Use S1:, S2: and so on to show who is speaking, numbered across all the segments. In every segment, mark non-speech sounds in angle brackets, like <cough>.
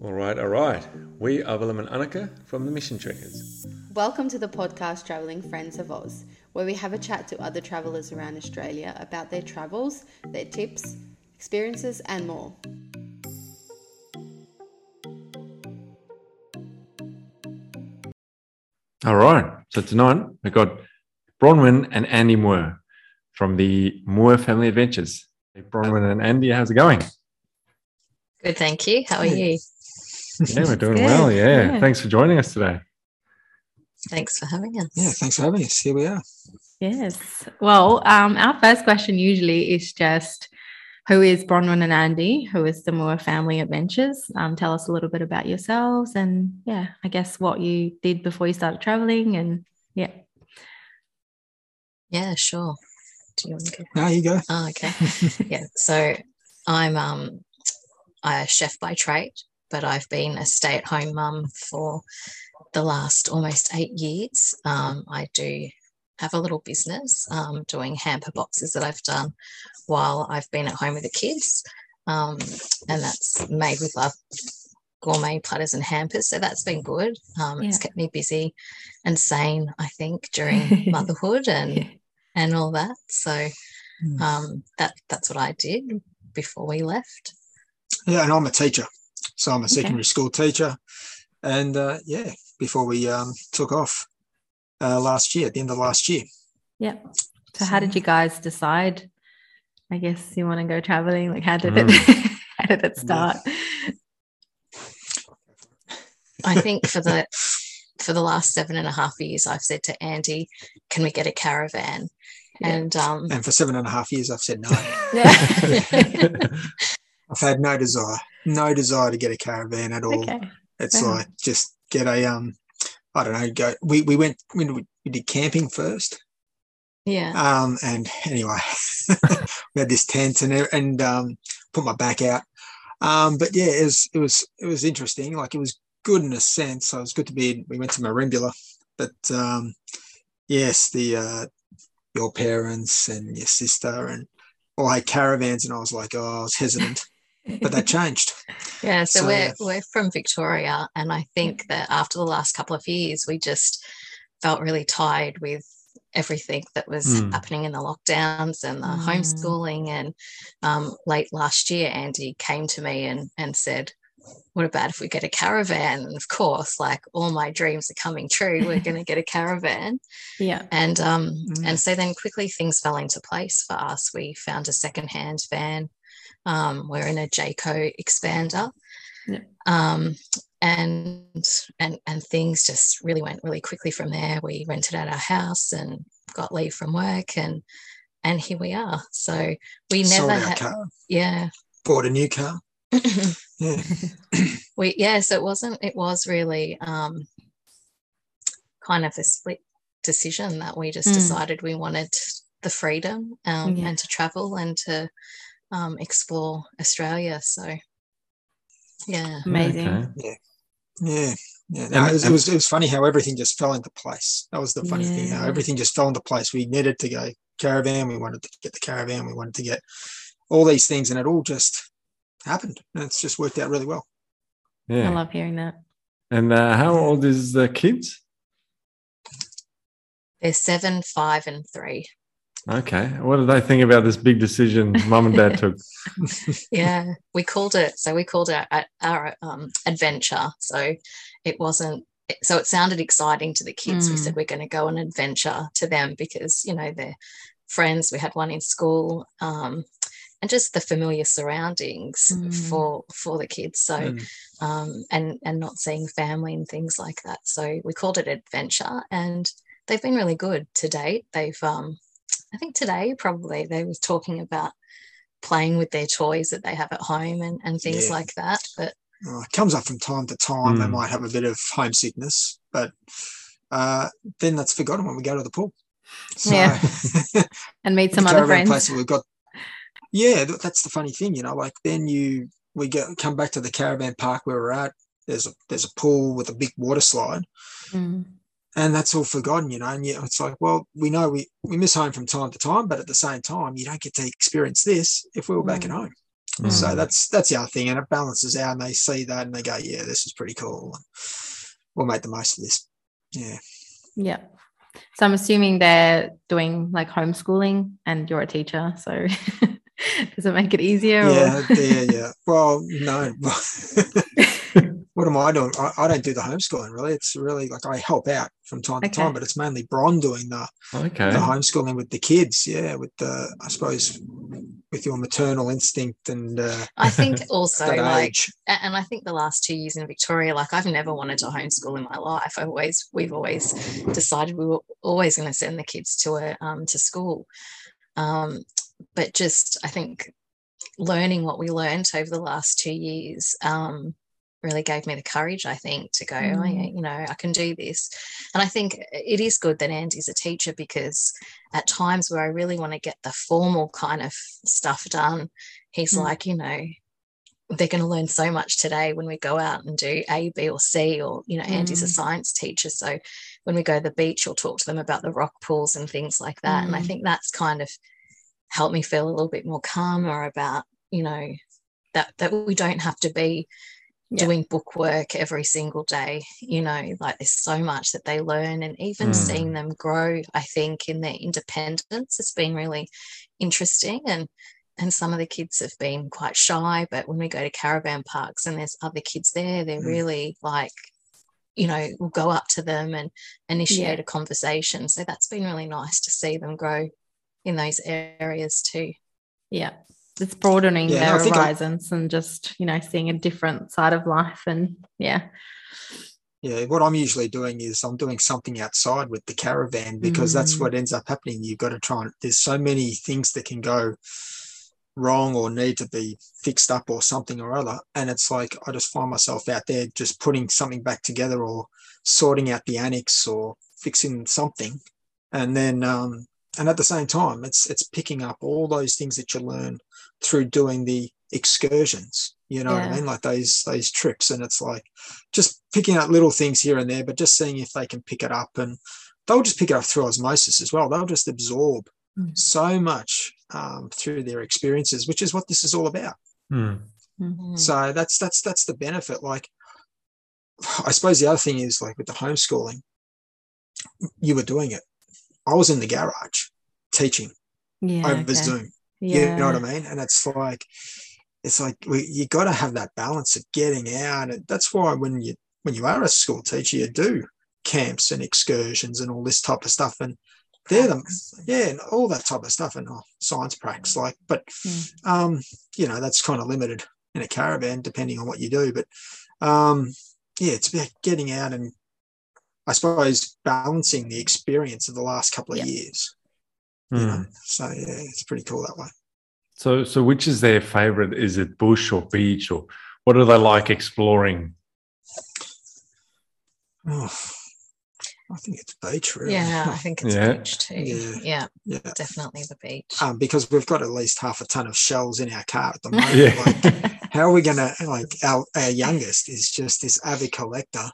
S1: All right, all right. We are Willem and Annika from the Mission Trekkers.
S2: Welcome to the podcast Travelling Friends of Oz, where we have a chat to other travellers around Australia about their travels, their tips, experiences, and more.
S1: All right. So tonight we've got Bronwyn and Andy Moore from the Moore Family Adventures. Hey, Bronwyn and Andy, how's it going?
S3: Good, thank you. How are you? <laughs>
S1: Yeah, we're doing
S2: Good.
S1: well. Yeah.
S2: Yeah.
S1: Thanks for joining us today.
S3: Thanks for having us.
S4: Yeah, thanks for having us. Here we are.
S2: Yes. Well, um, our first question usually is just who is Bronwyn and Andy? Who is the Moore Family Adventures? Um, tell us a little bit about yourselves and, yeah, I guess what you did before you started traveling. And, yeah.
S3: Yeah, sure. Do you want to go?
S4: Now you go.
S3: Oh, okay. <laughs> yeah. So I'm um a chef by trade, but I've been a stay-at-home mum for the last almost eight years. Um, I do have a little business um, doing hamper boxes that I've done while I've been at home with the kids. Um, and that's made with love gourmet platters and hampers. So that's been good. Um, It's kept me busy and sane, I think, during <laughs> motherhood and
S2: Yeah.
S3: and all that. So
S4: Mm.
S3: um, that that's what I did before we left.
S4: Yeah, and I'm a teacher. So I'm a
S2: Okay.
S4: secondary school teacher. And uh, yeah, before we um, took off uh, last year, at the end of last year.
S2: Yeah. So, how did you guys decide? I guess you want to go traveling. Like, how did
S1: Mm.
S2: it? <laughs> how did it start?
S3: I think for the for the last seven and a half years, I've said to Andy, "Can we get a caravan?"
S2: Yeah.
S3: And um,
S4: And for seven and a half years, I've said no. <laughs> <laughs> I've had no desire, no desire to get a caravan at all.
S2: okay.
S4: It's
S2: Wow.
S4: like just get a um, I don't know. Go. We we went we, we did camping first.
S3: yeah,
S4: Um, and anyway, <laughs> we had this tent and and um, put my back out. Um, but yeah, it was it was it was interesting. Like it was good in a sense. So it was good to be. We went to Merimbula, but um, yes, the uh, your parents and your sister and all had caravans, and I was like, oh, I was hesitant, but that changed. <laughs>
S3: yeah. So,
S4: so-
S3: we're we're from Victoria, and I think that after the last couple of years, we just felt really tired with everything that was
S1: Mm.
S3: happening in the lockdowns and the
S2: Mm.
S3: homeschooling. And um, late last year, Andy came to me and and said, "What about if we get a caravan?" And of course, like all my dreams are coming true. We're going to get a <laughs> caravan.
S2: Yeah.
S3: And um,
S4: Mm.
S3: and so then quickly things fell into place for us. We found a secondhand van. Um, we're in a Jayco expander.
S2: Yeah.
S3: Um, and and and things just really went really quickly from there. We rented out our house and got leave from work and and here we are. So we never had
S4: car,
S3: yeah.
S4: bought a new car. <laughs> Yeah, <laughs>
S3: we yeah so it wasn't it was really um kind of a split decision that we just
S2: Mm.
S3: decided we wanted the freedom um,
S2: Yeah.
S3: and to travel and to um, explore australia so yeah
S2: Amazing.
S1: Okay.
S4: yeah, yeah. No, it, was, it was it was funny how everything just fell into place. That was the funny thing. How everything just fell into place. We needed to go caravan. We wanted to get the caravan. We wanted to get all these things, and it all just happened. And it's just worked out really well.
S1: Yeah, I
S2: love hearing that.
S1: And uh, how old is the kids?
S3: they're seven five and three
S1: Okay. What did they think about this big decision mum and dad took? <laughs>
S3: yeah we called it so we called it our, our um, adventure so it wasn't so it sounded exciting to the kids we
S2: Mm.
S3: said we're going to go on an adventure to them because you know they're friends we had one in school um, and just the familiar surroundings
S2: Mm.
S3: for for the kids so
S4: Mm.
S3: um, and and not seeing family and things like that so we called it adventure and they've been really good to date they've um, i think today probably they were talking about playing with their toys that they have at home and, and things
S4: Yeah.
S3: like that but
S4: Uh, it comes up from time to time. They
S1: Mm.
S4: might have a bit of homesickness, but uh, then that's forgotten when we go to the pool. So,
S2: Yeah. <laughs> And meet some other friends.
S4: place we've got. Yeah, that's the funny thing, you know. Like then you we go come back to the caravan park where we're at. There's a there's a pool with a big water slide,
S2: Mm.
S4: And that's all forgotten, you know. And yeah, it's like, well, we know we we miss home from time to time, but at the same time, you don't get to experience this if we were back at
S2: Mm.
S4: home.
S1: Mm.
S4: So that's that's the other thing, and it balances out, and they see that and they go, "Yeah, this is pretty cool. We'll make the most of this." Yeah.
S2: Yeah. So I'm assuming they're doing like homeschooling and you're a teacher. So <laughs> does it make it easier? or-
S4: Yeah, yeah, yeah. Well, no. <laughs> <laughs> what am I doing? I, I don't do the homeschooling really. It's really like I help out from time to time, but it's mainly Bron doing the,
S1: Okay.
S4: the homeschooling with the kids. Yeah, with the I suppose with your maternal instinct and uh,
S3: I think <laughs> also like
S4: age.
S3: And I think the last two years in Victoria, like I've never wanted to homeschool in my life. I've always we've always decided we were always going to send the kids to a um, to school. Um, but just I think learning what we learned over the last two years um, really gave me the courage. I think to go, oh
S2: Mm.
S3: yeah, you know, I can do this. And I think it is good that Andy's a teacher because at times where I really want to get the formal kind of stuff done, he's
S2: Mm.
S3: like, you know, they're going to learn so much today when we go out and do A, B, or C, or, you know, Andy's a
S2: Mm.
S3: science teacher. So when we go to the beach, you'll talk to them about the rock pools and things like that. And I
S2: Mm.
S3: think that's kind of helped me feel a little bit more calmer about, you know, that, that we don't have to be
S2: Yeah.
S3: doing book work every single day. You know, like there's so much that they learn, and even
S1: Mm.
S3: seeing them grow, I think, in their independence has been really interesting. And and some of the kids have been quite shy, but when we go to caravan parks and there's other kids there, they're
S4: Mm.
S3: really like, you know, we'll go up to them and initiate a conversation. So that's been really nice to see them grow in those areas too.
S2: yeah. It's broadening
S4: Yeah, no,
S2: their
S4: think I-
S2: horizons and just, you know, seeing a different side of life. And yeah.
S4: Yeah, what I'm usually doing is I'm doing something outside with the caravan because that's
S2: Mm.
S4: what ends up happening. You've got to try and there's so many things that can go wrong or need to be fixed up or something or other. And it's like I just find myself out there just putting something back together or sorting out the annex or fixing something. And then um and at the same time it's it's picking up all those things that you learn through doing the excursions. You know what I mean? Like those those trips. And it's like just picking up little things here and there, but just seeing if they can pick it up and they'll just pick it up through osmosis as well. They'll just absorb
S2: Mm.
S4: so much um, through their experiences, which is what this is all about.
S1: Hmm.
S2: Mm.
S4: So that's that's that's the benefit. Like, I suppose the other thing is like with the homeschooling, you were doing it. I was in the garage teaching
S2: Yeah.
S4: over
S2: okay.
S4: Zoom.
S2: Yeah.
S4: You know what I mean? And it's like, it's like we, you got to have that balance of getting out. And that's why when you when you are a school teacher, you do camps and excursions and all this type of stuff. And they're the yeah, and all that type of stuff and oh, science practice. Like, but
S2: Mm.
S4: um, you know, that's kind of limited in a caravan depending on what you do. But um, yeah, it's about getting out and I suppose balancing the experience of the last couple of
S2: Yeah.
S4: years. You know, so yeah, it's pretty cool that way.
S1: So, so which is their favorite? Is it bush or beach, or what do they like exploring?
S4: Oh, I think it's beach, really.
S3: Yeah, I <laughs> think it's
S1: Yeah.
S3: beach too.
S4: Yeah.
S3: Yeah.
S4: yeah.
S3: definitely the beach.
S4: Um, because we've got at least half a ton of shells in our car at the <laughs> moment.
S1: Yeah.
S4: Like, how are we gonna like our, our <laughs> youngest is just this avid collector,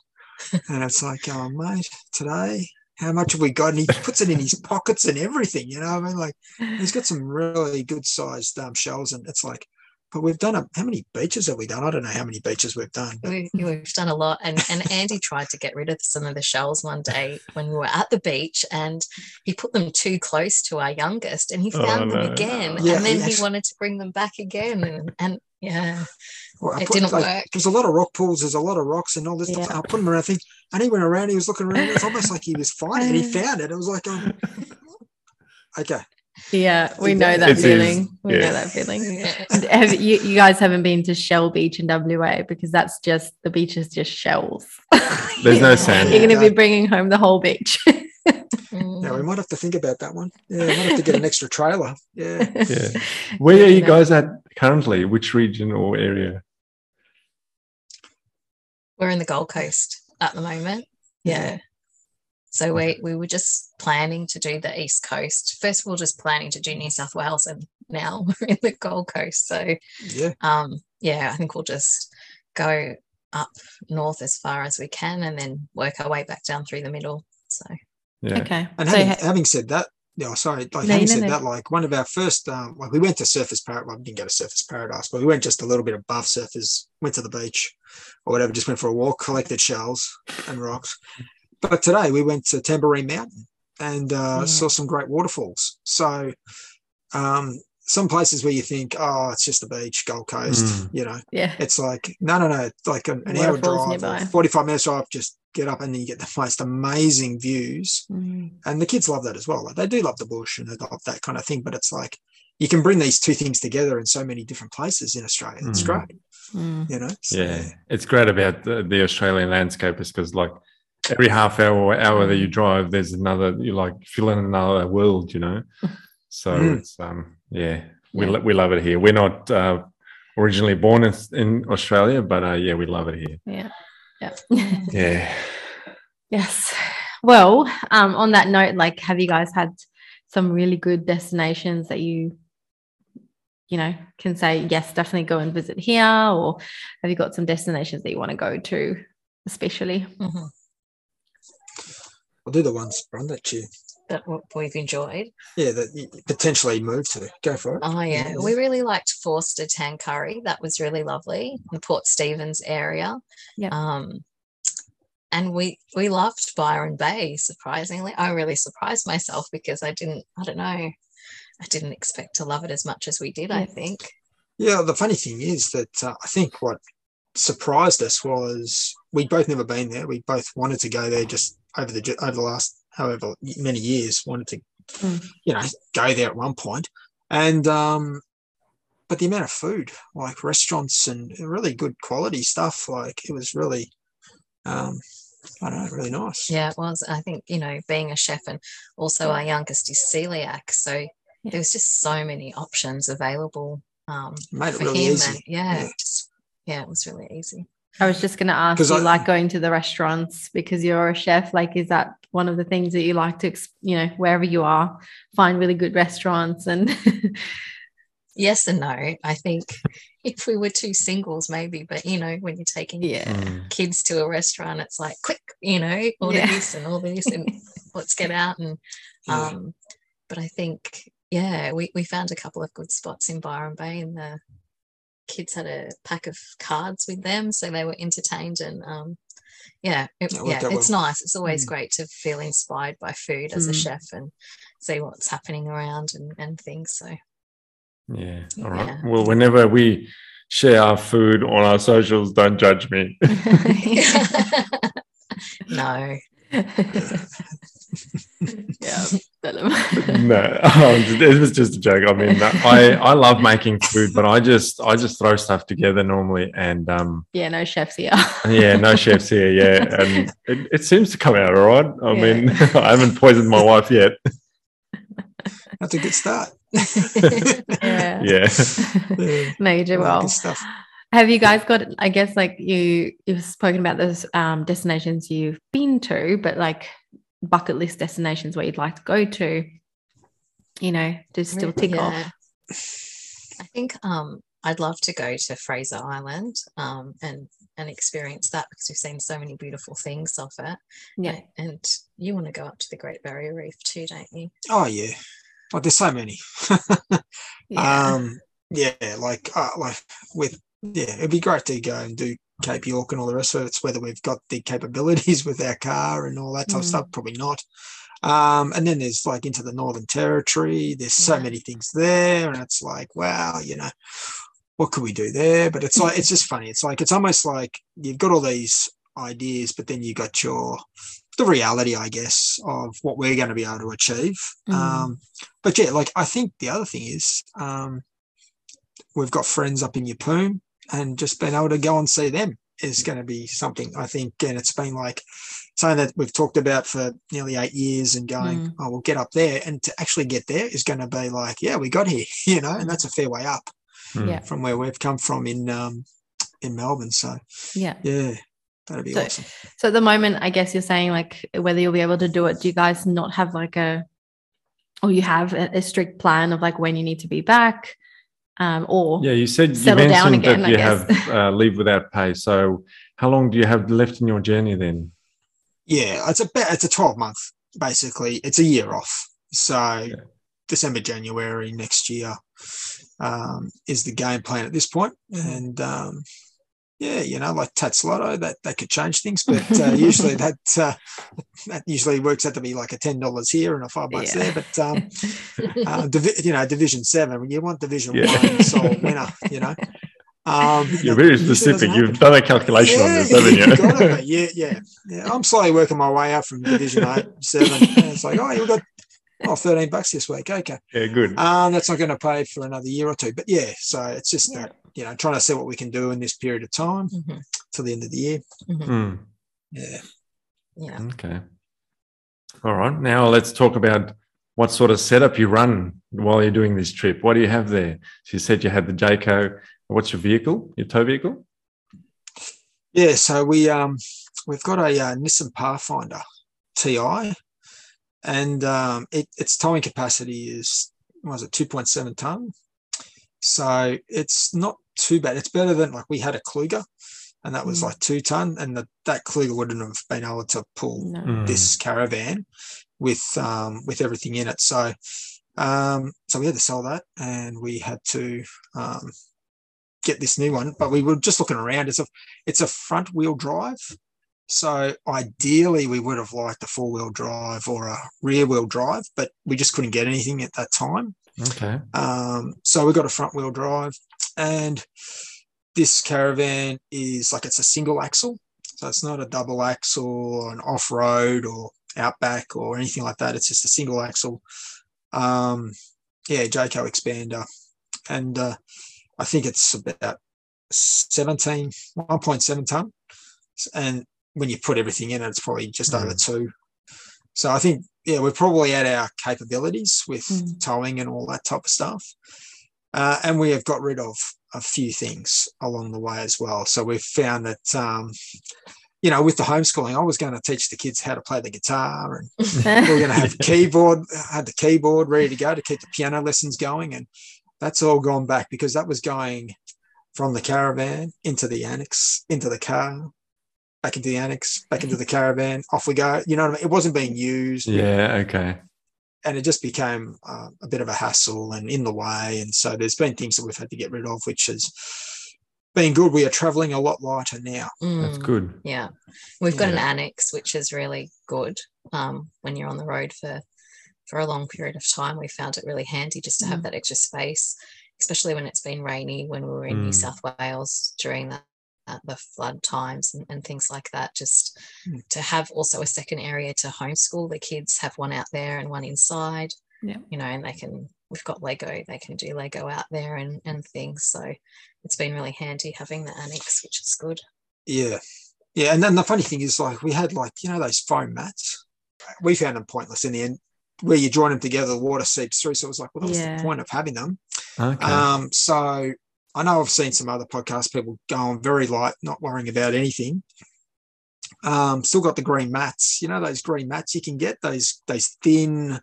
S4: and it's like, oh mate, today how much have we got? And he puts it in his pockets and everything. You know, I mean, like he's got some really good sized um, shells, and it's like, but we've done a, how many beaches have we done? I don't know how many beaches we've done. But
S3: We, we've done a lot, and and Andy tried to get rid of some of the shells one day when we were at the beach, and he put them too close to our youngest, and he
S1: Oh,
S3: found them
S1: no.
S3: again,
S4: Yeah,
S3: and then
S4: yes.
S3: he wanted to bring them back again, and, and yeah,
S4: Well, I
S3: It
S4: put,
S3: didn't
S4: like,
S3: work.
S4: There's a lot of rock pools. There's a lot of rocks and all this stuff.
S2: Yeah.
S4: I put him around. I think, and he went around. He was looking around. It was almost like he was <laughs> finding it. He found it. It was like, um, <laughs> okay,
S2: Yeah, we know that
S1: It is,
S2: feeling. We
S1: yeah.
S2: know that feeling.
S3: yeah.
S2: Have you, you guys haven't been to Shell Beach in WA because that's just the beach is just shells.
S1: There's no <laughs> sand.
S2: You're going to be bringing home the whole beach.
S4: Yeah, we might have to think about that one. Yeah, we might have to get an extra trailer. Yeah, <laughs>
S1: Yeah. <laughs> Where are you
S2: No.
S1: guys at currently? Which region or area?
S3: We're in the Gold Coast at the moment.
S4: Yeah.
S3: Yeah. So we we were just planning to do the East Coast. First, we were just planning to do New South Wales, and now <laughs> we're in the Gold Coast. So
S4: yeah,
S3: um, yeah, I think we'll just go up north as far as we can, and then work our way back down through the middle. So
S1: Yeah.
S2: okay.
S4: and
S2: So
S4: having,
S2: ha-
S4: having said that, yeah, sorry, like
S2: No,
S4: having
S2: no,
S4: said
S2: no.
S4: that, like one of our first, um, like we went to Surfers Paradise. Well, we didn't go to Surfers Paradise, but we went just a little bit above Surfers. Went to the beach or whatever. Just went for a walk, collected shells and rocks. But today we went to Tamborine Mountain and uh,
S2: Yeah.
S4: saw some great waterfalls. So, um, some places where you think, oh, it's just the beach, Gold Coast,
S1: Mm.
S4: you know,
S2: Yeah.
S4: it's like no, no, no. It's like an, an hour drive, forty-five minutes drive. Just get up and then you get the most amazing views
S2: Mm.
S4: and the kids love that as well. Like they do love the bush and they love that kind of thing. But it's like you can bring these two things together in so many different places in Australia. It's
S1: Mm.
S4: great,
S2: Mm.
S4: you know. So,
S1: Yeah, it's great about the, the Australian landscape is because like every half hour or hour that you drive, there's another you're like feel in another world, you know. <laughs> So
S4: Mm.
S1: it's um yeah, we
S2: Yeah.
S1: we love it here. We're not uh, originally born in, in Australia, but uh, yeah, we love it here.
S2: Yeah. Yeah. <laughs>
S1: Yeah.
S2: yes. Well, um, on that note, like, have you guys had some really good destinations that you, you know, can say, yes, definitely go and visit here? Or have you got some destinations that you want to go to, especially?
S3: Mhm.
S4: I'll do the ones, Ron, that you,
S3: That we've enjoyed.
S4: yeah, that you potentially move to. Go for it.
S3: Oh yeah, we really liked Forster Tuncurry. That was really lovely. The Port Stephens area.
S2: Yeah.
S3: Um, and we we loved Byron Bay. Surprisingly, I really surprised myself because I didn't. I don't know. I didn't expect to love it as much as we did. I think.
S4: Yeah, the funny thing is that uh, I think what surprised us was we'd both never been there. We both wanted to go there just over the over the last however many years. Wanted to,
S2: Mm.
S4: you know, go there at one point, and um, but the amount of food, like restaurants and really good quality stuff, like it was really, um, I don't know, really nice.
S3: Yeah, it was. I think you know, being a chef and also our youngest is celiac, so there was just so many options available um,
S4: made it
S3: for
S4: really
S3: him.
S4: easy.
S3: And yeah,
S4: Yeah.
S3: just yeah, it was really easy.
S2: I was just going to ask
S4: 'Cause
S2: you,
S4: I-
S2: like going to the restaurants because you're a chef. Like, is that one of the things that you like to, you know, wherever you are, find really good restaurants and <laughs>
S3: Yes and no. I think if we were two singles, maybe, but you know, when you're taking
S2: yeah,
S1: Mm.
S3: kids to a restaurant, it's like quick, you know, all
S2: Yeah.
S3: this and all this and <laughs> let's get out. And
S4: Yeah.
S3: um, but I think, yeah, we, we found a couple of good spots in Byron Bay in the kids had a pack of cards with them, so they were entertained and um yeah, it, yeah, it's
S4: well.
S3: nice. It's always
S4: Mm.
S3: great to feel inspired by food as a
S2: Mm.
S3: chef and see what's happening around and, and things. So
S1: Yeah. All right.
S3: Yeah.
S1: Well, whenever we share our food on our socials, don't judge me. <laughs> <laughs> <laughs>
S3: no.
S2: Yeah, tell 'em.
S1: no, oh, it was just a joke. I mean, I I love making food, but I just I just throw stuff together normally, and um,
S2: yeah, no chefs here.
S1: yeah, no chefs here, yeah, and it, it seems to come out all right. I
S2: Yeah.
S1: mean, <laughs> I haven't poisoned my wife yet.
S4: That's a good start. <laughs>
S2: yeah.
S1: Yeah, <laughs>
S4: Yeah.
S2: Major
S4: Yeah,
S2: well.
S4: good stuff.
S2: Have you guys got? I guess like you you've spoken about those um, destinations you've been to, but like bucket list destinations where you'd like to go to. You know, to still tick off.
S3: I think um, I'd love to go to Fraser Island um, and and experience that because we've seen so many beautiful things of it.
S2: Yeah.
S3: And you want to go up to the Great Barrier Reef too, don't you?
S4: Oh yeah. Like there's so many. <laughs>
S2: Yeah.
S4: Um, yeah, like uh, like with yeah, it'd be great to go and do Cape York and all the rest of it. It's whether we've got the capabilities <laughs> with our car and all that type of
S2: Mm.
S4: stuff. Probably not. Um, and then there's like into the Northern Territory. There's so
S3: Yeah.
S4: many things there, and it's like, wow, you know, what could we do there? But it's like it's just funny. It's like it's almost like you've got all these ideas, but then you got your the reality, I guess, of what we're going to be able to achieve.
S2: Mm.
S4: Um, but yeah, like I think the other thing is um, we've got friends up in Yeppoon, and just being able to go and see them is going to be something I think, and it's been like something that we've talked about for nearly eight years, and going,
S2: Mm.
S4: oh, we'll get up there, and to actually get there is going to be like, yeah, we got here, <laughs> you know, and that's a fair way up
S1: Mm.
S2: Yeah.
S4: from where we've come from in um, in Melbourne. So
S2: yeah.
S4: yeah, that'd be
S2: So-
S4: awesome.
S2: So at the moment, I guess you're saying like whether you'll be able to do it. Do you guys not have like a, or you have a, a strict plan of like when you need to be back, um, or
S1: yeah. You said you
S2: Settle down
S1: mentioned
S2: again,
S1: that you have uh, leave without pay. So, how long do you have left in your journey then?
S4: Yeah, it's a bit, it's a 12 month basically. It's a year off. So December, January next year um, is the game plan at this. And um, yeah, you know, like Tattslotto, that that could change things, <laughs> but uh, usually that uh, that usually works out to be like a ten dollars here and a five bucks
S2: Yeah.
S4: there. But um, <laughs> uh, divi- you know, Division Seven, when you want Division
S1: Yeah.
S4: One sole winner, you know. Um,
S1: You're very specific. You've done a calculation on this,
S4: Yeah,
S1: haven't
S4: you
S1: you? <laughs>
S4: got it, mate. yeah, yeah, yeah. I'm slowly working my way up from Division Eight, Seven. And it's like, oh, you got oh, 13 bucks this week. Okay.
S1: yeah, good.
S4: Um, that's not going to pay for another year or two. But yeah, so it's just
S2: Yeah.
S4: that, you know, trying to see what we can do in this period of time
S3: Mhm.
S4: till the end of the year.
S1: Hmm.
S4: Yeah.
S3: Yeah.
S1: Okay. All right. Now let's talk about what sort of setup you run while you're doing this trip. What do you have there? So you said you had the Jayco. What's your vehicle? Your tow vehicle?
S4: Yeah. So we, um, we've got a uh, Nissan Pathfinder TI and um, it, its towing capacity is, was it, 2.7 ton. So it's not too bad. It's better than like we had a Kluger and that was
S2: Mm.
S4: like two ton and the, that Kluger wouldn't have been able to pull
S2: No.
S1: Hmm.
S4: this caravan with um, with everything in it. So um, so we had to sell that, and we had to um, get this new one. But we were just looking around. It's a it's a front wheel drive. So ideally, we would have liked a four wheel drive or a rear wheel drive, but we just couldn't get anything at that time.
S1: Okay.
S4: Um, so we've got a front wheel drive, and this caravan is like it's a single axle, so it's not a double axle or an off road or outback or anything like that. It's just a single axle. Um, yeah, Jayco expander, and uh, I think it's about 17, 1.7 ton, and when you put everything in it's probably just
S1: Mm.
S4: over two. So I think yeah, we're probably at our capabilities with
S2: Mm.
S4: towing and all that type of stuff. Uh, and we have got rid of a few things along the way as well. So we've found that, um, you know, with the homeschooling, I was going to teach the kids how to play the guitar and <laughs> we we're going to have <laughs> keyboard, had the keyboard ready to go to keep the piano lessons going. And that's all gone back because that was going from the caravan into the annex, into the car, back into the annex, back into the caravan, off we go. You know what I mean? It wasn't being used
S1: Yeah. Okay.
S4: and it just became uh, a bit of a hassle and in the way. And so there's been things that we've had to get rid of, which has been good. We are traveling a lot lighter now.
S1: That's
S3: Mm.
S1: good.
S3: Yeah. We've got an annex, which is really good um, when you're on the road for for a long period of time. We found it really handy just to have that extra space, especially when it's been rainy, when we were in New
S1: Mm.
S3: South Wales during the, uh, the flood times and, and things like that. Just
S4: Mm.
S3: to have also a second area to homeschool the kids, have one out there and one inside.
S2: Yeah.
S3: You know, and they can, we've got Lego, they can do Lego out there and, and things. So it's been really handy having the annex, which is good.
S4: Yeah. Yeah. And then the funny thing is, like, we had, like, you know, those foam mats. We found them pointless in the end. Where you join them together, the water seeps through. So it was like, well, was
S2: Yeah.
S4: the point of having them?
S1: Okay.
S4: Um, so I know I've seen some other podcast people going very light, not worrying about anything. Um, still got the green mats. You know those green mats you can get those those thin,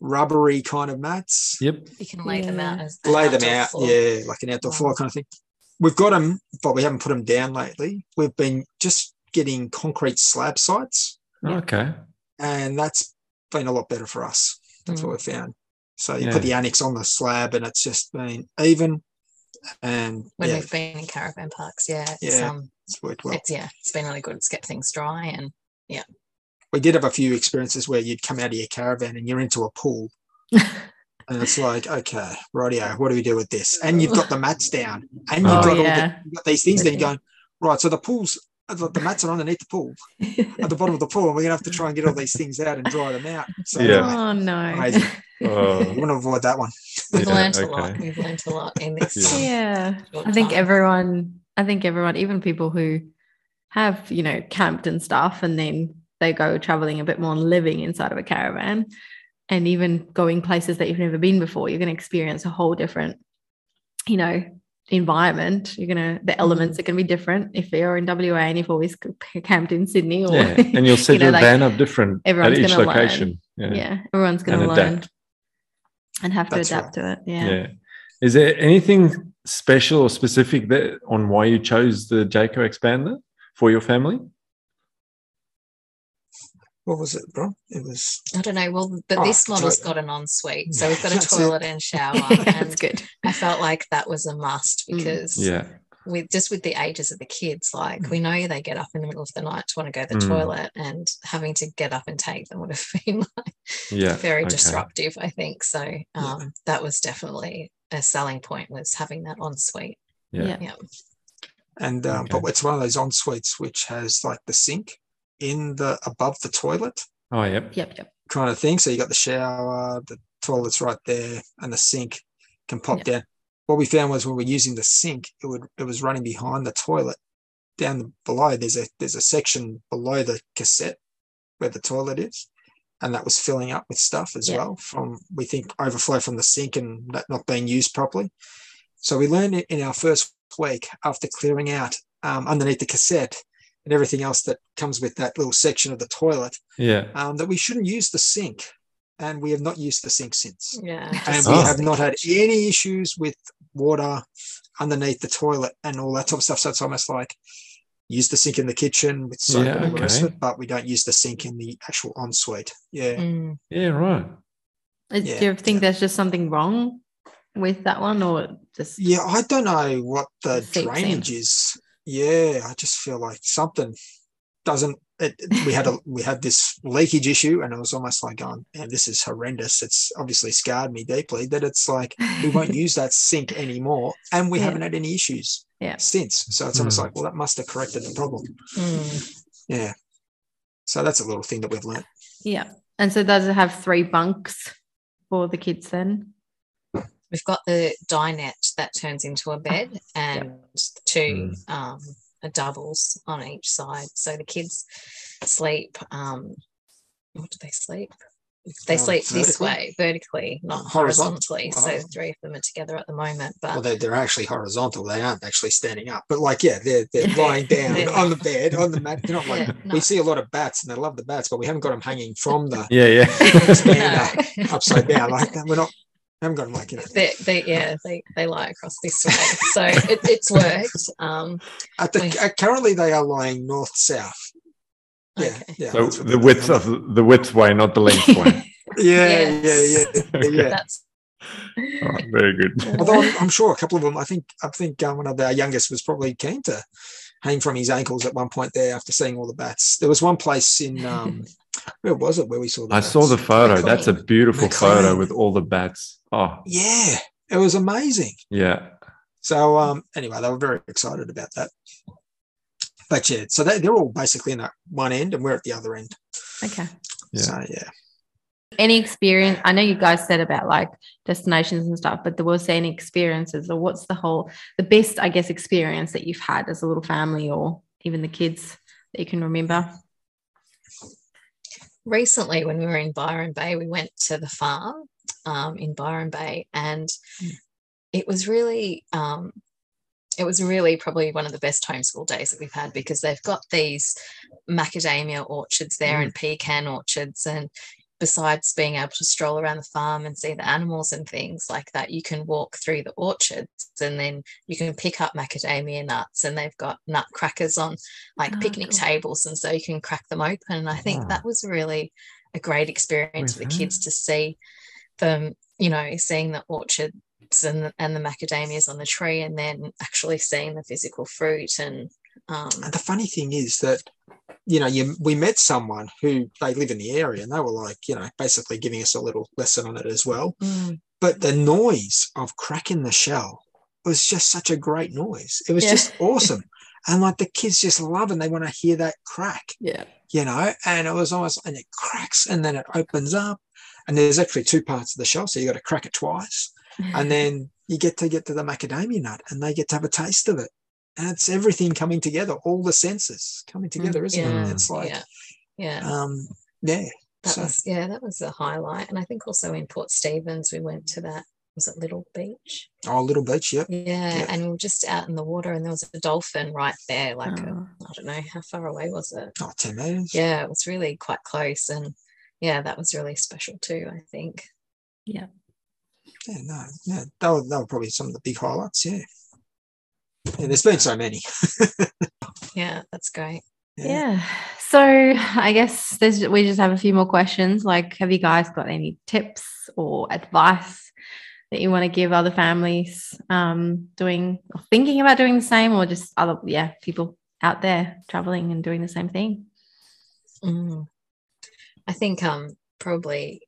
S4: rubbery kind of mats.
S1: yep.
S3: You can lay them out
S2: Yeah.
S3: as an
S4: Lay them out,
S3: floor.
S4: yeah, like an outdoor
S3: Wow.
S4: floor kind of thing. We've got them, but we haven't put them down lately. We've been just getting concrete slab sites,
S1: Okay.
S4: and that's been a lot better for us. That's
S3: Mm.
S4: what we found. So you
S1: Yeah.
S4: put the annex on the slab, and it's just been even. And
S3: When
S4: yeah,
S3: we've been in caravan parks, yeah, it's,
S4: Yeah.
S3: um,
S4: it's worked well.
S3: it's yeah, it's been really good. It's kept things dry and yeah.
S4: we did have a few experiences where you'd come out of your caravan and you're into a pool. <laughs> and it's like, okay, rightio, what do we do with this? And you've got the mats down and you've
S1: Oh,
S4: got all the, you've got these things, then you're going, right, so the pool's the, the mats are underneath the pool <laughs> at the bottom of the pool, and we're gonna have to try and get all these things out and dry them out. So
S1: Yeah.
S4: anyway,
S2: oh no.
S4: Crazy.
S1: Oh,
S4: you want to avoid that one.
S3: we've
S1: Yeah,
S3: learned a lot. We've learned a lot in this.
S1: Yeah.
S2: yeah i think
S3: time.
S2: everyone i think everyone even people who have you know camped and stuff and then they go traveling a bit more and living inside of a caravan and even going places that you've never been before you're going to experience a whole different you know environment you're going to
S3: Mm-hmm.
S2: the elements are to be different if you're in wa and you've always camped in sydney or
S1: yeah. And you'll set <laughs>
S2: you know,
S1: your
S2: like,
S1: van up different at each
S2: gonna
S1: location. Yeah.
S2: yeah everyone's going
S1: And
S2: learn
S1: adapt.
S2: and have to
S4: That's
S2: adapt to it yeah.
S1: Yeah. Is there anything special or specific that on why you chose the Jayco expander for your family?
S4: What was it, bro? It was
S3: I don't know. Well, but
S4: Oh,
S3: this model's
S4: toilet.
S3: got an ensuite, so we've got a
S4: That's it.
S3: toilet and shower, <laughs>
S2: That's
S3: and
S2: good.
S3: I felt like that was a must
S2: Mm.
S3: because
S1: Yeah.
S3: with just with the ages of the kids, like
S4: Mm.
S3: we know they get up in the middle of the night to want to go to the
S1: Mm.
S3: toilet, and having to get up and take them would have <laughs> been like
S1: Yeah.
S3: very
S1: okay.
S3: disruptive. I think so. Um, That was definitely a selling point was having that ensuite.
S1: Yeah.
S2: Yeah.
S4: and um,
S1: Okay.
S4: but it's one of those en suites which has like the sink in the above the toilet
S1: Oh, yep.
S2: Yep. Yep.
S4: kind of thing. So you got the shower, the toilet's right there, and the sink can pop
S2: Yeah.
S4: down. What we found was when we're using the sink, it would it was running behind the toilet. Down the, below, there's a there's a section below the cassette where the toilet is, and that was filling up with stuff as
S2: Yeah.
S4: well from we think overflow from the sink and that not being used properly. So we learned it in our first week after clearing out um, underneath the cassette and everything else that comes with that little section of the toilet
S1: Yeah.
S4: um, that we shouldn't use the sink, and we have not used the sink since.
S3: Yeah.
S4: And we
S1: Oh.
S4: have not had any issues with water underneath the toilet and all that sort of stuff. So it's almost like use the sink in the kitchen with soap
S1: Yeah,
S4: and all the rest of
S1: okay.
S4: it, but we don't use the sink in the actual ensuite. Yeah.
S3: Mm.
S1: Yeah. Right.
S4: Yeah,
S2: Do you think there's just something wrong with that one, or just
S4: Yeah, I don't know what the
S2: Seeps in.
S4: drainage is. Yeah, I just feel like something doesn't. It, we had a we had this leakage issue, and it was almost like, going, "Man, this is horrendous." It's obviously scarred me deeply. That it's like we won't <laughs> use that sink anymore, and we
S2: Yeah.
S4: haven't had any issues
S2: Yeah.
S4: since. So it's almost
S1: Hmm.
S4: like, well, that must have corrected the problem.
S3: Mm.
S4: Yeah. So that's a little thing that we've learned.
S2: yeah? And so does it have three bunks for the kids then?
S3: We've got the dinette that turns into a bed <laughs> and two um, doubles on each side. So the kids sleep. Um, what do they sleep? They
S4: Um,
S3: sleep this way, vertically, not
S4: Horizontal.
S3: horizontally. So
S4: Oh.
S3: the three of them are together at the moment. But
S4: Well, they're, they're actually horizontal. They aren't actually standing up. But like, yeah, they're, they're <laughs> lying down
S3: Yeah.
S4: on the bed, on the mat. They're not like,
S3: Yeah, no.
S4: we see a lot of bats and they love the bats, but we haven't got them hanging from the <laughs>
S1: Yeah. Yeah.
S4: stand
S3: No.
S4: up upside down. Like that. We're not, haven't got them like, you know,
S3: they, they, yeah, they, they lie across this way. So it, it's worked. Um,
S4: at the,
S3: Wait.
S4: uh, currently they are lying north south. Yeah.
S3: Okay.
S4: Yeah.
S1: So the width of the width way, not the length way. <laughs>
S4: yeah,
S3: Yes.
S4: yeah, yeah, yeah.
S3: that's
S1: All right, very good.
S4: Although I'm, I'm sure a couple of them, I think, I think um, one of our youngest was probably keen to hang from his ankles at one point there after seeing all the bats. There was one place in, <laughs> um, where was it, where we saw the
S1: I
S4: bats?
S1: saw the photo. That's a
S3: Maclean.
S1: beautiful photo with all the bats. Oh,
S4: Yeah, it was amazing.
S1: yeah.
S4: So um, anyway, they were very excited about that. But yeah, so they, they're all basically in that one end, and we're at the other end.
S2: Okay.
S1: Yeah.
S4: So yeah,
S2: Any experience? I know you guys said about like destinations and stuff, but there was any experiences, or what's the whole, the best, I guess, experience that you've had as a little family, or even the kids that you can remember?
S3: recently when we were in Byron Bay, we went to the farm um, in Byron Bay, and
S2: Mm.
S3: it was really, um, it was really probably one of the best homeschool days that we've had because they've got these macadamia orchards there and pecan orchards, and besides being able to stroll around the farm and see the animals and things like that, you can walk through the orchards and then you can pick up macadamia nuts, and they've got nut crackers on like
S2: Oh,
S3: picnic
S2: cool.
S3: tables, and so you can crack them open. And I think
S1: Oh.
S3: that was really a great experience for the kids to see them, you know, seeing the orchards and the, and the macadamias on the tree, and then actually seeing the physical fruit. And um,
S4: and the funny thing is that you know, you we met someone who they live in the area, and they were like, you know, basically giving us a little lesson on it as well.
S3: mm,
S4: But the noise of cracking the shell was just such a great noise. It was
S2: Yeah.
S4: just <laughs> awesome. And like the kids just love and they want to hear that crack.
S2: Yeah.
S4: you know, and it was almost, and it cracks and then it opens up. And there's actually two parts of the shell. So you got to crack it twice. <laughs> And then you get to get to the macadamia nut and they get to have a taste of it. And it's everything coming together, all the senses coming together, isn't
S3: yeah,
S4: it? It's like,
S3: yeah, yeah.
S4: um, yeah.
S3: that
S4: so-
S3: was yeah, that was a highlight. And I think also in Port Stephens, we went to that. Was it Little Beach?
S4: Oh, Little Beach, yep.
S3: Yeah,
S4: Yeah.
S3: and we were just out in the water, and there was a dolphin right there. Like I
S2: Oh.
S3: I don't know how far away was it.
S4: Oh, 10 meters.
S3: Yeah, it was really quite close, and yeah, that was really special too. I think.
S4: Yeah, Yeah, no, yeah. They were, they were probably some of the big highlights. Yeah. Yeah, there's been so many. <laughs>
S3: Yeah, that's great.
S2: yeah. So I guess there's we just have a few more questions. Like, have you guys got any tips or advice that you want to give other families um, doing or thinking about doing the same, or just other yeah people out there traveling and doing the same thing?
S3: Mm. I think um probably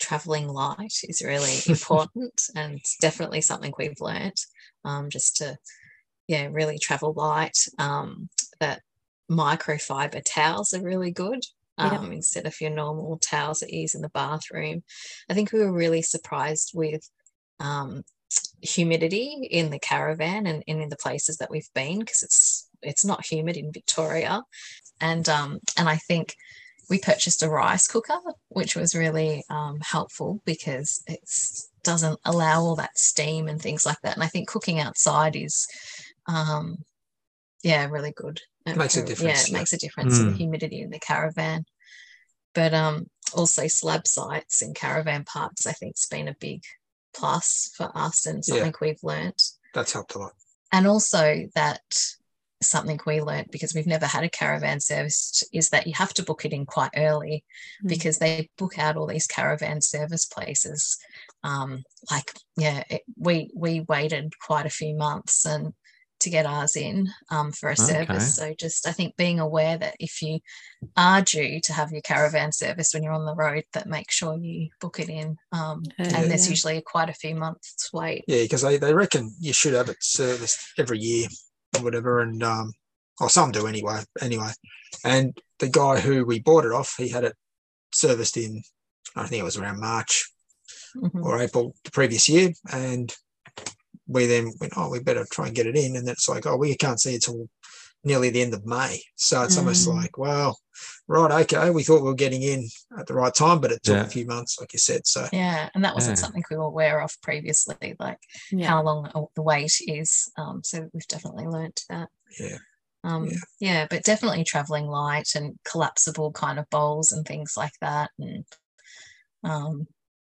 S3: traveling light is really <laughs> important and it's definitely something we've learned um, just to yeah really travel light um, that microfiber towels are really good um, yeah. instead of your normal towels that you use in the bathroom i think we were really surprised with um, humidity in the caravan and, and in the places that we've been because it's it's not humid in victoria and um, and i think we purchased a rice cooker, which was really um, helpful because it doesn't allow all that steam and things like that. And I think cooking outside is, um, yeah, really good.
S4: It makes a difference.
S3: Yeah, it yeah. makes a difference mm. in the humidity in the caravan. But um, also slab sites in caravan parks, I think, has been a big plus for us and something yeah. we've learnt.
S4: That's helped a lot.
S3: And also that something we learned because we've never had a caravan service is that you have to book it in quite early mm. because they book out all these caravan service places um, like yeah it, we we waited quite a few months and to get ours in um, for a service okay. so just i think being aware that if you are due to have your caravan service when you're on the road that make sure you book it in um, yeah. and there's usually quite a few months wait
S4: yeah because they, they reckon you should have it serviced every year or whatever, and um, or some do anyway. Anyway, and the guy who we bought it off, he had it serviced in, I think it was around March mm-hmm. or April the previous year, and we then went, oh, we better try and get it in, and then it's like, oh, we can't see it till nearly the end of May, so it's mm. almost like, well, right, okay, we thought we were getting in at the right time, but it took yeah. a few months, like you said. So
S3: yeah, and that wasn't yeah. something we were aware of previously, like yeah. how long the wait is. Um, so we've definitely learned that.
S4: Yeah.
S3: Um, yeah. yeah, but definitely traveling light and collapsible kind of bowls and things like that, and um,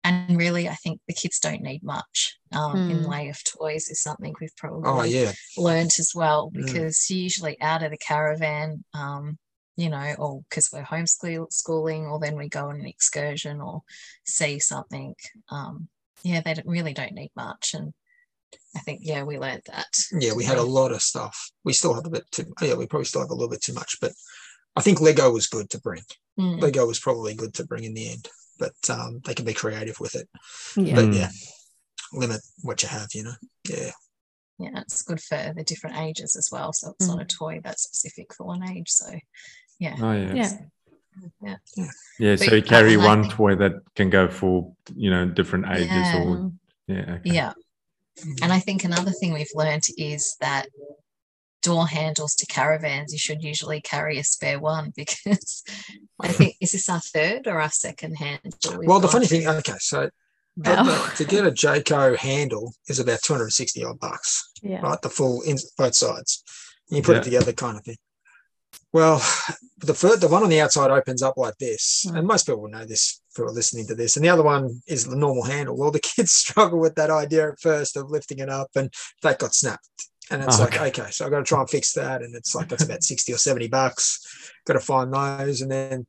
S3: and really, I think the kids don't need much um, mm. in hmm. way of toys. Is something we've probably
S4: oh, yeah.
S3: learned as well hmm. because mm. usually out of the caravan, um, you know, or because we're homeschooling, or then we go on an excursion or see something. Um, yeah, they really don't need much, and I think yeah, we learned that.
S4: Yeah, we had a lot of stuff. We still have a bit too. Yeah, we probably still have a little bit too much, but I think Lego was good to bring. Mm. Lego was probably good to bring in the end, but um, they can be creative with it. Yeah. But yeah, limit what you have. You know. Yeah
S3: yeah it's good for the different ages as well so it's mm. not a toy that's specific for one age so yeah.
S1: Oh
S2: yeah. Yeah.
S3: Yeah.
S1: Yeah. yeah so you carry one toy that can go for you know different ages yeah. or yeah. Okay.
S3: Yeah. And I think another thing we've learned is that door handles to caravans, you should usually carry a spare one <laughs> because I think is this our third or our second handle?
S4: Well, the funny thing, okay, so <laughs> oh. to get a Jayco handle is about 260 odd bucks.
S2: Yeah.
S4: Right. The full in both sides. You put yeah. it together kind of thing. Well, the first, the one on the outside opens up like this, mm. and most people will know this who are listening to this. And the other one is the normal handle. Well, the kids <laughs> struggle with that idea at first of lifting it up, and that got snapped. And it's oh, like, okay. okay, so I've got to try and fix that. And it's like, that's about 60 or 70 bucks. Got to find those. And then,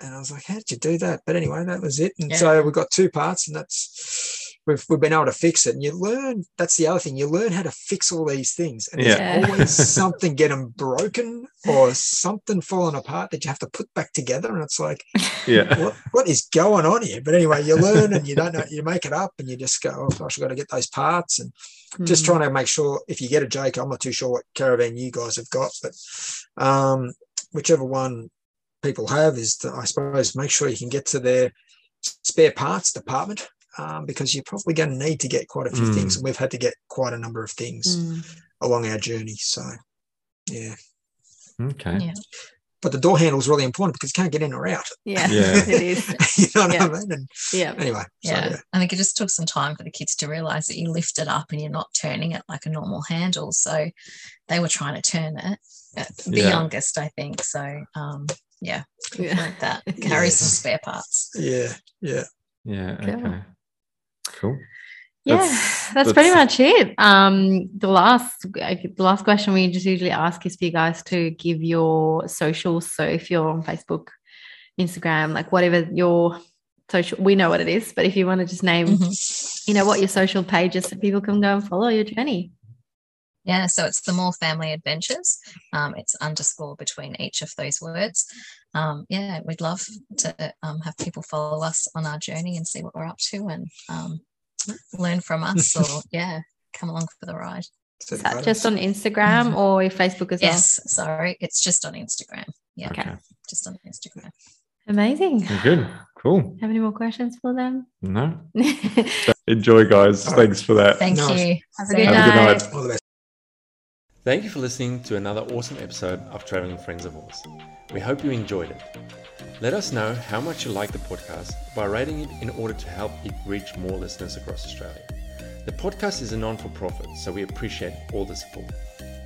S4: and I was like, how did you do that? But anyway, that was it. And yeah. so we got two parts, and that's, we've, we've been able to fix it. And you learn, that's the other thing, you learn how to fix all these things. And yeah. there's always <laughs> something getting broken or something falling apart that you have to put back together. And it's like,
S1: yeah,
S4: what, what is going on here? But anyway, you learn and you don't know, you make it up and you just go, oh gosh, I've got to get those parts. And mm. just trying to make sure if you get a Jayco, I'm not too sure what caravan you guys have got, but um, whichever one people have is to, I suppose, make sure you can get to their spare parts department um, because you're probably going to need to get quite a few mm. things. And we've had to get quite a number of things mm. along our journey. So, yeah.
S1: Okay.
S3: Yeah.
S4: But the door handle is really important because you can't get in or out.
S2: Yeah, yeah. <laughs> it is. <laughs>
S4: you know yeah. what I mean? And
S2: yeah.
S4: Anyway.
S3: Yeah. So, yeah. I think it just took some time for the kids to realize that you lift it up and you're not turning it like a normal handle. So they were trying to turn it. The yeah. youngest, I think. So, um, yeah, yeah. like that. <laughs> Carry some spare parts.
S4: Yeah. Yeah.
S1: Yeah. Okay. Cool.
S2: yeah,
S1: That's-
S2: that's, pretty much it. Um, the last the last question we just usually ask is for you guys to give your socials. So if you're on Facebook, Instagram, like whatever your social, we know what it is. But if you want to just name,
S3: Mhm.
S2: you know, what your social pages so people can go and follow your journey.
S3: Yeah, so it's the Moore Family Adventures. Um, it's underscore between each of those words. Um, yeah, we'd love to um, have people follow us on our journey and see what we're up to and um, learn from us <laughs> or, yeah, come along for the ride.
S2: Is that just on Instagram or Facebook as well?
S3: Yes, sorry, it's just on Instagram. Yeah,
S2: Okay.
S1: Okay.
S3: just on Instagram.
S2: well? Amazing.
S1: Good. Cool.
S2: Have any more questions for them?
S1: No. <laughs> Enjoy, guys. Thanks for that.
S3: Thank
S4: Nice.
S3: you.
S2: a good
S3: ya.
S1: Have a good
S2: night.
S1: Thank you for listening to another awesome episode of Traveling Friends of Oz. We hope you enjoyed it. Let us know how much you like the podcast by rating it in order to help it reach more listeners across Australia. The podcast is a non for profit, so we appreciate all the support.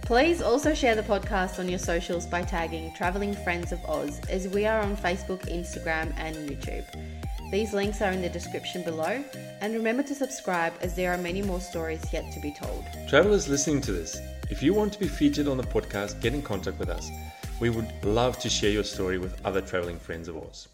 S2: Please also share the podcast on your socials by tagging Traveling Friends of Oz, as we are on Facebook, Instagram, and YouTube. These links are in the description below, and remember to subscribe as there are many more stories yet to be told.
S1: Travelers listening to this, if you want to be featured on the podcast, get in contact with us. We would love to share your story with other traveling friends of ours.